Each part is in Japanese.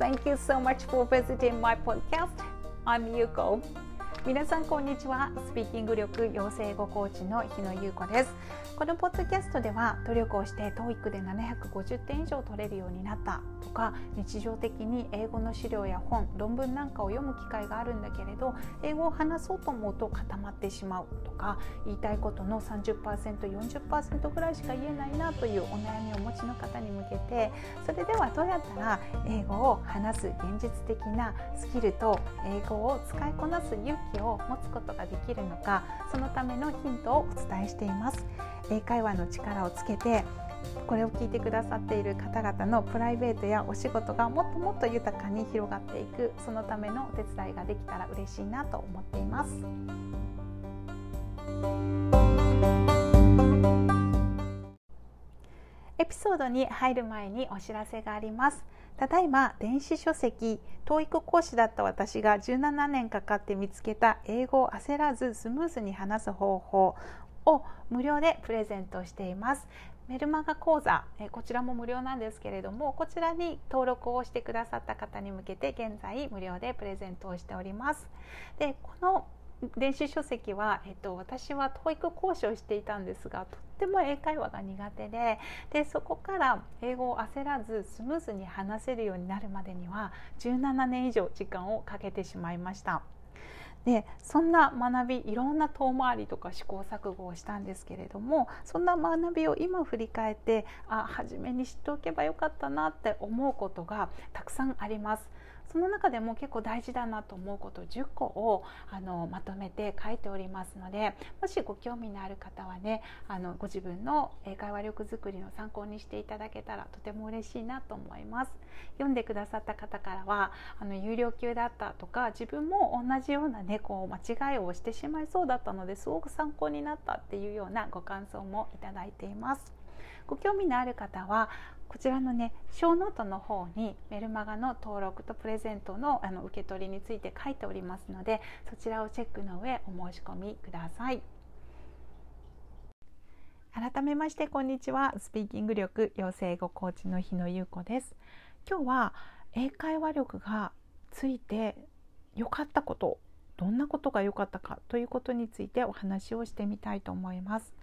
Thank you so much for visiting my podcast. I'm Yuko. 皆さんこんにちはスピーキング力養成語コーチの日野優子ですこのポッドキャストでは努力をして TOEIC で750点以上取れるようになったとか日常的に英語の資料や本論文なんかを読む機会があるんだけれど英語を話そうと思うと固まってしまうとか言いたいことの 30%40% ぐらいしか言えないなというお悩みをお持ちの方に向けてそれではどうやったら英語を話す現実的なスキルと英語を使いこなす勇気を持つことができるのかそのためのヒントをお伝えしています。英会話の力をつけてこれを聞いてくださっている方々のプライベートやお仕事がもっともっと豊かに広がっていくそのためのお手伝いができたら嬉しいなと思っています。エピソードに入る前にお知らせがあります。ただいま電子書籍 TOEIC 講師だった私が17年かかって見つけた英語を焦らずスムーズに話す方法を無料でプレゼントしていますメルマガ講座こちらも無料なんですけれどもこちらに登録をしてくださった方に向けて現在無料でプレゼントをしておりますでこの電子書籍は、えっと、私は TOEIC 講師をしていたんですがとっても英会話が苦手ででそこから英語を焦らずスムーズに話せるようになるまでには17年以上時間をかけてしまいました。でそんな学びいろんな遠回りとか試行錯誤をしたんですけれどもそんな学びを今振り返ってあ初めに知っておけばよかったなって思うことがたくさんあります。その中でも結構大事だなと思うこと10個をあのまとめて書いておりますのでもしご興味のある方はねあのご自分の英会話力づくりの参考にしていただけたらとても嬉しいなと思います。読んでくださった方からはあの有料級だったとか自分も同じようなねこう間違いをしてしまいそうだったのですごく参考になったっていうようなご感想もいただいています。ご興味のある方はこちらのね小ノートの方にメルマガの登録とプレゼントのあの受け取りについて書いておりますのでそちらをチェックの上お申し込みください。改めましてこんにちは。スピーキング力養成語コーチの日野優子です。今日は英会話力がついて良かったことどんなことが良かったかということについてお話をしてみたいと思います。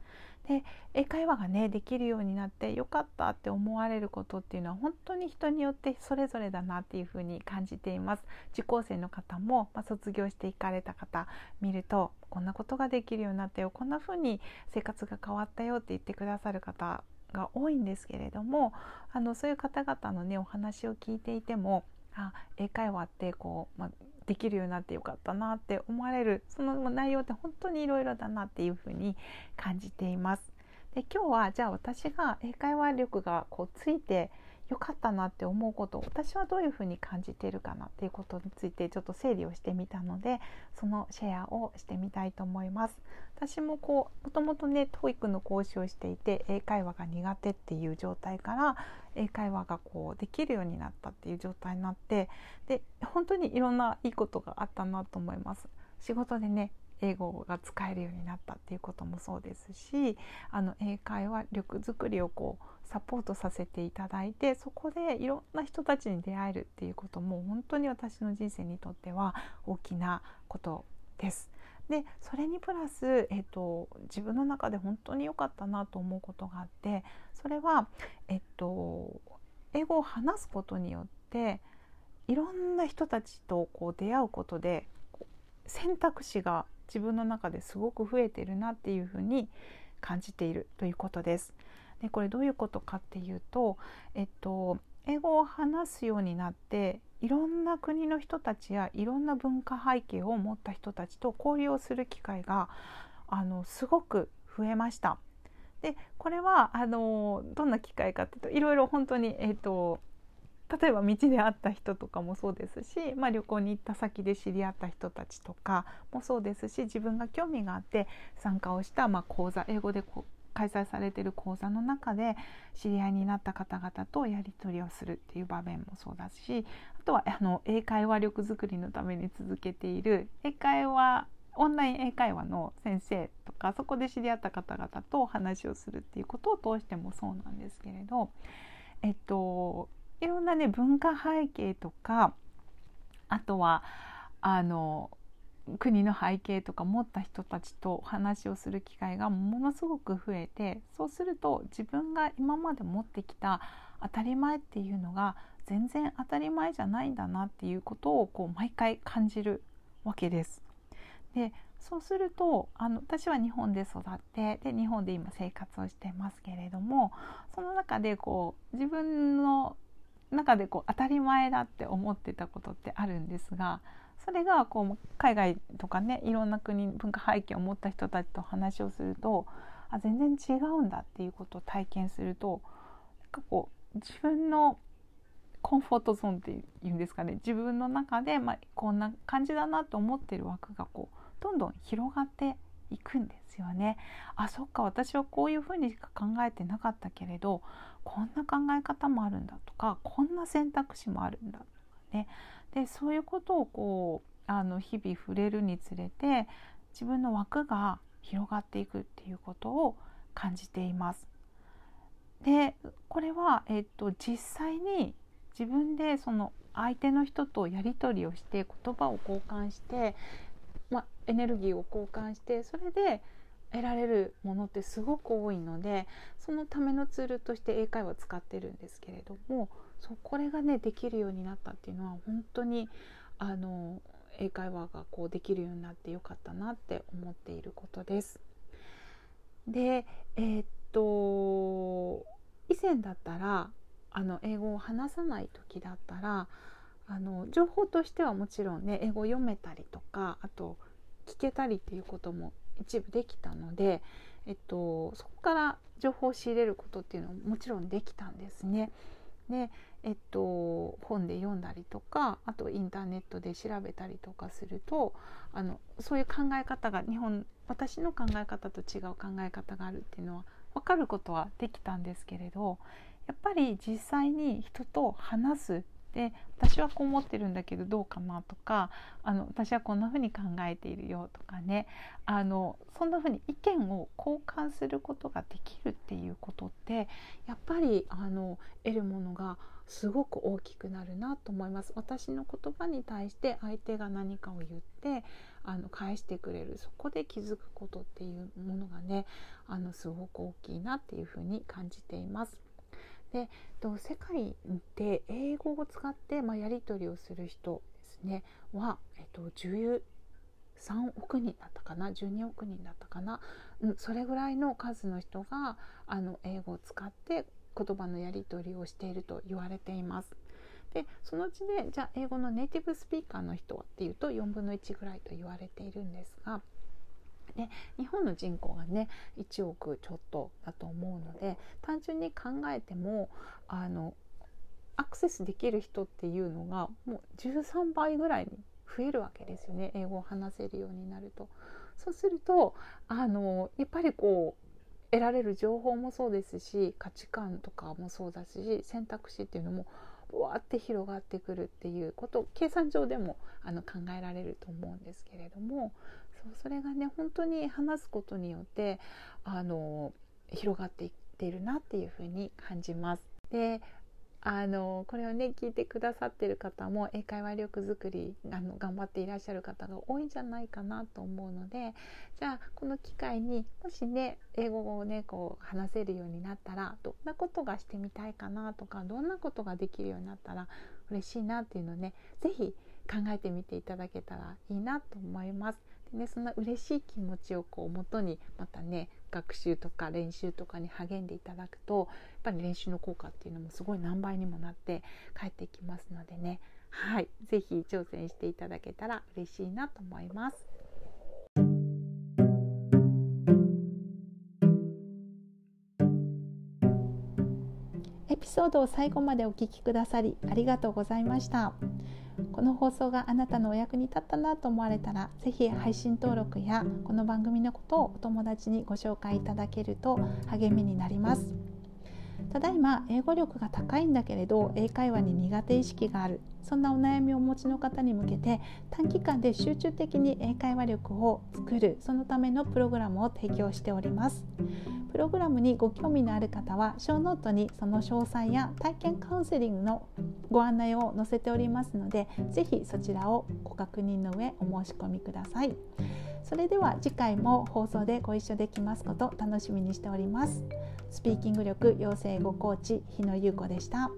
で英会話がねできるようになってよかったって思われることっていうのは本当に人によってそれぞれだなっていうふうに感じています。受講生の方も、まあ、卒業していかれた方見るとこんなことができるようになったよこんなふうに生活が変わったよって言ってくださる方が多いんですけれどもあのそういう方々のねお話を聞いていてもあ英会話ってこう、まあ、できるようになってよかったなって思われるその内容って本当にいろいろだなっていうふうに感じています。で今日はじゃあ私が英会話力がこうついて良かったなって思うこと私はどういうふうに感じているかなっていうことについてちょっと整理をしてみたのでそのシェアをしてみたいと思います。私もこうもともとね TOEIC の講師をしていて英会話が苦手っていう状態から英会話がこうできるようになったっていう状態になってで本当にいろんないいことがあったなと思います。仕事でね英語が使えるようになったっていうこともそうですしあの英会話力づくりをこうサポートさせていただいてそこでいろんな人たちに出会えるっていうことも本当に私の人生にとっては大きなことです。でそれにプラス、えーと、自分の中で本当に良かったなと思うことがあってそれは、えっと、英語を話すことによっていろんな人たちとこう出会うことで選択肢が自分の中ですごく増えてるなっていうふうに感じているということです。でこれどういうことかっていうと、えっと、英語を話すようになっていろんな国の人たちやいろんな文化背景を持った人たちと交流をする機会があのすごく増えました。でこれはあのどんな機会かっていうといろいろ本当に、えーと例えば道で会った人とかもそうですし、まあ、旅行に行った先で知り合った人たちとかもそうですし自分が興味があって参加をした、まあ、講座英語で開催されてる講座の中で知り合いになった方々とやり取りをするっていう場面もそうだしあとはあの英会話力づくりのために続けている英会話オンライン英会話の先生とかそこで知り合った方々とお話をするっていうことを通してもそうなんですけれど、えっと、いろんなね文化背景とかあとはあの国の背景とか持った人たちとお話をする機会がものすごく増えてそうすると自分が今まで持ってきた当たり前っていうのが全然当たり前じゃないんだなっていうことをこう毎回感じるわけです。でそうするとあの私は日本で育ってで日本で今生活をしてますけれどもその中でこう自分の中でこう当たり前だって思ってたことってあるんですがそれがこう海外とかねいろんな国文化背景を持った人たちと話をするとあ全然違うんだっていうことを体験するとなんかこう自分のコンフォートゾーンっていうんですかね自分の中で、まあ、こんな感じだなと思ってる枠がこうどんどん広がっていくんですよね。あそっか私はこういうふうにしか考えてなかったけれどこんな考え方もあるんだとかこんな選択肢もあるんだとかねでそういうことをこうあの日々触れるにつれて自分の枠が広がっていくっていうことを感じています。でこれは、えっと、実際に自分でその相手の人とやり取りをして言葉を交換して、エネルギーを交換してそれで得られるものってすごく多いのでそのためのツールとして英会話使ってるんですけれどもそうこれがねできるようになったっていうのは本当にあの英会話がこうできるようになってよかったなって思っていることです。でえー、っと以前だったらあの英語を話さない時だったらあの情報としてはもちろんね英語を読めたりとかあと聞けたりっていうことも一部できたので、えっと、そこから情報を仕入れることっていうのはもちろんできたんですね。で、えっと、本で読んだりとかあとインターネットで調べたりとかするとあのそういう考え方が日本私の考え方と違う考え方があるっていうのは分かることはできたんですけれどやっぱり実際に人と話すで私はこう思ってるんだけどどうかなとかあの私はこんな風に考えているよとかね。あのそんな風に意見を交換することができるっていうことってやっぱりあの得るものがすごく大きくなるなと思います。私の言葉に対して相手が何かを言ってあの返してくれる。そこで気づくことっていうものがねあのすごく大きいなっていうふうに感じています。でと世界で英語を使って、まあ、やり取りをする人ですね。は、えっと、13億人だったかな。12億人だったかな、うん、それぐらいの数の人があの英語を使って言葉のやり取りをしていると言われています。でそのうちでじゃあ英語のネイティブスピーカーの人はっていうと4分の1ぐらいと言われているんですがで日本の人口がね1億ちょっとだと思うので単純に考えてもあのアクセスできる人っていうのがもう13倍ぐらいに増えるわけですよね英語を話せるようになると。そうするとあのやっぱりこう得られる情報もそうですし価値観とかもそうだし選択肢っていうのもわーって広がってくるっていうことを計算上でもあの考えられると思うんですけれどもそうそれがね本当に話すことによってあの広がっていっているなっていうふうに感じます。であのこれをね聞いてくださってる方も英会話力づくりあの頑張っていらっしゃる方が多いんじゃないかなと思うのでじゃあこの機会にもしね英語をねこう話せるようになったらどんなことがしてみたいかなとかどんなことができるようになったら嬉しいなっていうのをね是非考えてみていただけたらいいなと思います。でねそんな嬉しい気持ちをこう元にまたね学習とか練習とかに励んでいただくとやっぱり練習の効果っていうのもすごい何倍にもなって帰ってきますのでねはい是非挑戦していただけたら嬉しいなと思います。エピソードを最後までお聞きくださりありがとうございました。この放送があなたのお役に立ったなと思われたら是非配信登録やこの番組のことをお友達にご紹介いただけると励みになります。ただいま英語力が高いんだけれど英会話に苦手意識がある。そんなお悩みをお持ちの方に向けて短期間で集中的に英会話力を作るそのためのプログラムを提供しております。プログラムにご興味のある方はショーノートにその詳細や体験カウンセリングのご案内を載せておりますので是非そちらをご確認の上お申し込みください。それでは次回も放送でご一緒できますこと楽しみにしております。スピーキング力養成語コーチ日野優子でした。